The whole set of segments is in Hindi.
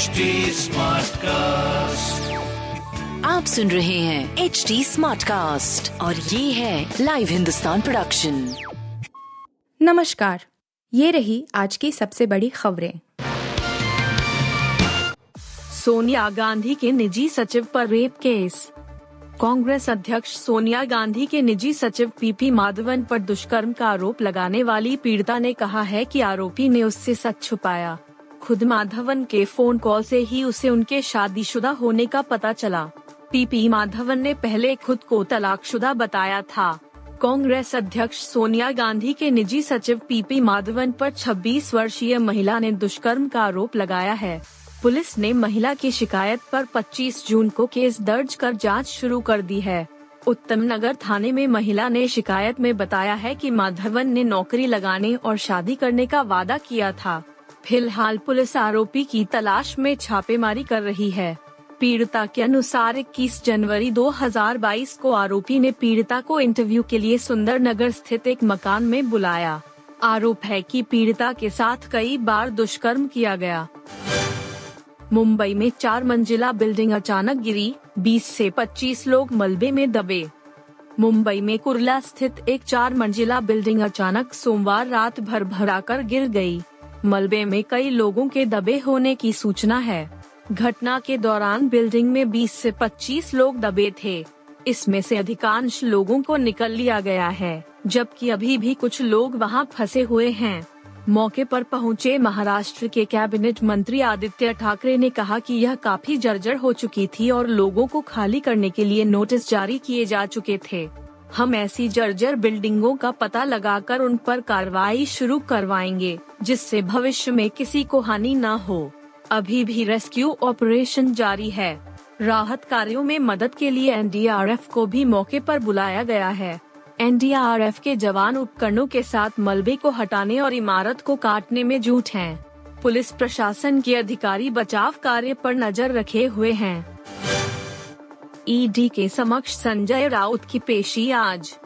HD कास्ट आप सुन रहे हैं एच डी स्मार्ट कास्ट और ये है लाइव हिंदुस्तान प्रोडक्शन नमस्कार ये रही आज की सबसे बड़ी खबरें। सोनिया गांधी के निजी सचिव पर रेप केस। कांग्रेस अध्यक्ष सोनिया गांधी के निजी सचिव पीपी माधवन पर दुष्कर्म का आरोप लगाने वाली पीड़िता ने कहा है कि आरोपी ने उससे सच छुपाया। खुद माधवन के फ़ोन कॉल से ही उसे उनके शादीशुदा होने का पता चला। पीपी माधवन ने पहले खुद को तलाकशुदा बताया था। कांग्रेस अध्यक्ष सोनिया गांधी के निजी सचिव पीपी माधवन पर 26 वर्षीय महिला ने दुष्कर्म का आरोप लगाया है। पुलिस ने महिला की शिकायत पर 25 जून को केस दर्ज कर जाँच शुरू कर दी है। उत्तम नगर थाने में महिला ने शिकायत में बताया है कि माधवन ने नौकरी लगाने और शादी करने का वादा किया था। फ़िलहाल पुलिस आरोपी की तलाश में छापेमारी कर रही है। पीड़िता के अनुसार 21 जनवरी 2022 को आरोपी ने पीड़िता को इंटरव्यू के लिए सुंदर नगर स्थित एक मकान में बुलाया। आरोप है कि पीड़िता के साथ कई बार दुष्कर्म किया गया। मुंबई में चार मंजिला बिल्डिंग अचानक गिरी 20 से 25 लोग मलबे में दबे। मुंबई में कुरला स्थित एक चार मंजिला बिल्डिंग अचानक सोमवार रात भर भराकर गिर गई। मलबे में कई लोगों के दबे होने की सूचना है। घटना के दौरान बिल्डिंग में 20 से 25 लोग दबे थे। इसमें से अधिकांश लोगों को निकल लिया गया है, जबकि अभी भी कुछ लोग वहाँ फंसे हुए हैं। मौके पर पहुँचे महाराष्ट्र के कैबिनेट मंत्री आदित्य ठाकरे ने कहा कि यह काफ़ी जर्जर हो चुकी थी और लोगों को खाली करने के लिए नोटिस जारी किए जा चुके थे। हम ऐसी जर्जर बिल्डिंगों का पता लगाकर उन पर कार्रवाई शुरू करवाएँगे, जिससे भविष्य में किसी को हानि न हो। अभी भी रेस्क्यू ऑपरेशन जारी है। राहत कार्यों में मदद के लिए एनडीआरएफ को भी मौके पर बुलाया गया है। एनडीआरएफ के जवान उपकरणों के साथ मलबे को हटाने और इमारत को काटने में जुट हैं। पुलिस प्रशासन के अधिकारी बचाव कार्य पर नज़र रखे हुए हैं। ईडी के समक्ष संजय राउत की पेशी आज।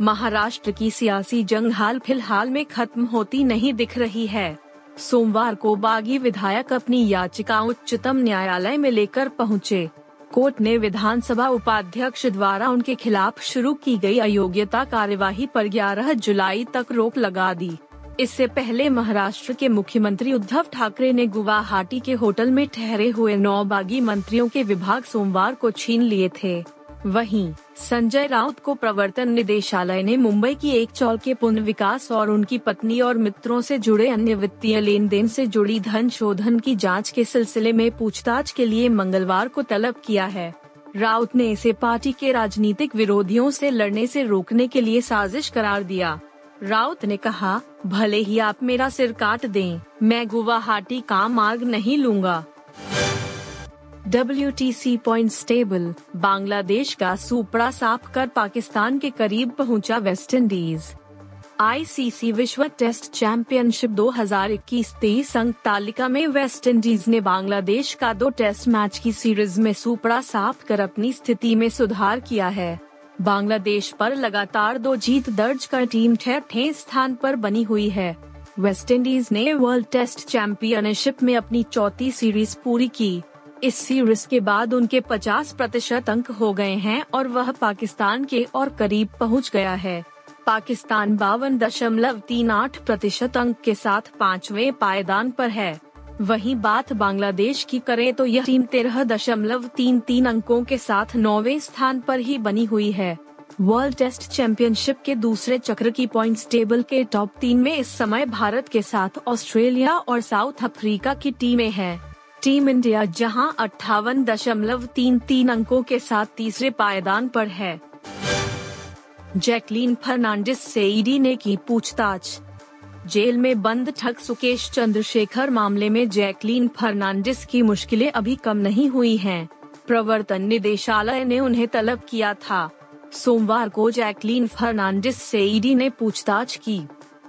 महाराष्ट्र की सियासी जंग हाल फ़िलहाल में खत्म होती नहीं दिख रही है। सोमवार को बागी विधायक अपनी याचिका उच्चतम न्यायालय में लेकर पहुँचे। कोर्ट ने विधानसभा उपाध्यक्ष द्वारा उनके खिलाफ शुरू की गई अयोग्यता कार्यवाही पर 11 जुलाई तक रोक लगा दी। इससे पहले महाराष्ट्र के मुख्यमंत्री उद्धव ठाकरे ने गुवाहाटी के होटल में ठहरे हुए नौ बागी मंत्रियों के विभाग सोमवार को छीन लिए थे। वहीं, संजय राउत को प्रवर्तन निदेशालय ने मुंबई की एक चौल के पुनः विकास और उनकी पत्नी और मित्रों से जुड़े अन्य वित्तीय लेन देन से जुड़ी धन शोधन की जाँच के सिलसिले में पूछताछ के लिए मंगलवार को तलब किया है। राउत ने इसे पार्टी के राजनीतिक विरोधियों से लड़ने से रोकने के लिए साजिश करार दिया। राउत ने कहा भले ही आप मेरा सिर काट दें, मैं गुवाहाटी का मार्ग नहीं लूँगा. W T C points table Bangladesh का सुपड़ा साफ़ कर पाकिस्तान के करीब पहुँचा वेस्ट इंडीज आईसीसी विश्व टेस्ट चैंपियनशिप 2021 तेईस अंक तालिका में वेस्ट इंडीज ने बांग्लादेश का दो टेस्ट मैच की सीरीज़ में सुपड़ा साफ़ कर अपनी स्थिति में सुधार किया है। बांग्लादेश पर लगातार दो जीत दर्ज कर टीम छठे स्थान पर बनी हुई है। वेस्ट इंडीज ने वर्ल्ड टेस्ट चैंपियनशिप में अपनी चौथी सीरीज़ पूरी की। इस सीरीज़ के बाद उनके 50 प्रतिशत अंक हो गए हैं और वह पाकिस्तान के और करीब पहुँच गया है। पाकिस्तान बावन दशमलव तीन आठ प्रतिशत अंक के साथ पाँचवे पायदान पर है। वहीं बात बांग्लादेश की करें तो यह टीम तेरह दशमलव तीन तीन अंकों के साथ नौवे स्थान पर ही बनी हुई है। वर्ल्ड टेस्ट चैंपियनशिप के दूसरे चक्र की पॉइंट्स टेबल के टॉप तीन में इस समय भारत के साथ ऑस्ट्रेलिया और साउथ अफ्रीका की टीमें हैं। टीम इंडिया जहाँ अट्ठावन दशमलव तीन तीन अंकों के साथ तीसरे पायदान पर है। जैकलीन फर्नांडिस से ईडी ने की पूछताछ। जेल में बंद ठग सुकेश चंद्रशेखर मामले में जैकलीन फर्नांडिस की मुश्किलें अभी कम नहीं हुई हैं। प्रवर्तन निदेशालय ने उन्हें तलब किया था सोमवार को जैकलीन फर्नांडिस से ईडी ने पूछताछ की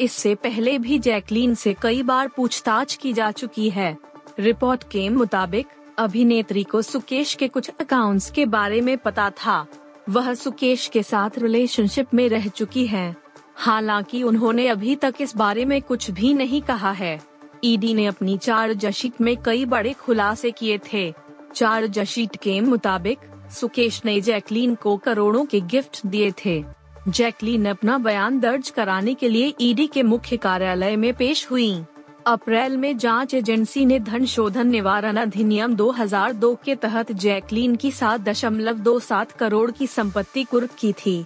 इससे पहले भी जैकलीन से कई बार पूछताछ की जा चुकी है रिपोर्ट के मुताबिक, अभिनेत्री को सुकेश के कुछ अकाउंट्स के बारे में पता था वह सुकेश के साथ रिलेशनशिप में रह चुकी हैं। हालाँकि उन्होंने अभी तक इस बारे में कुछ भी नहीं कहा है। ईडी ने अपनी चार जशीट में कई बड़े खुलासे किए थे। चार जशीट के मुताबिक, सुकेश ने जैकलीन को करोड़ों के गिफ्ट दिए थे। जैकलीन अपना बयान दर्ज कराने के लिए ईडी के मुख्य कार्यालय में पेश हुई। अप्रैल में जाँच एजेंसी ने धन शोधन निवारण अधिनियम 2002 के तहत जैकलीन की सात दशमलव दो सात करोड़ की संपत्ति कुर्क की थी।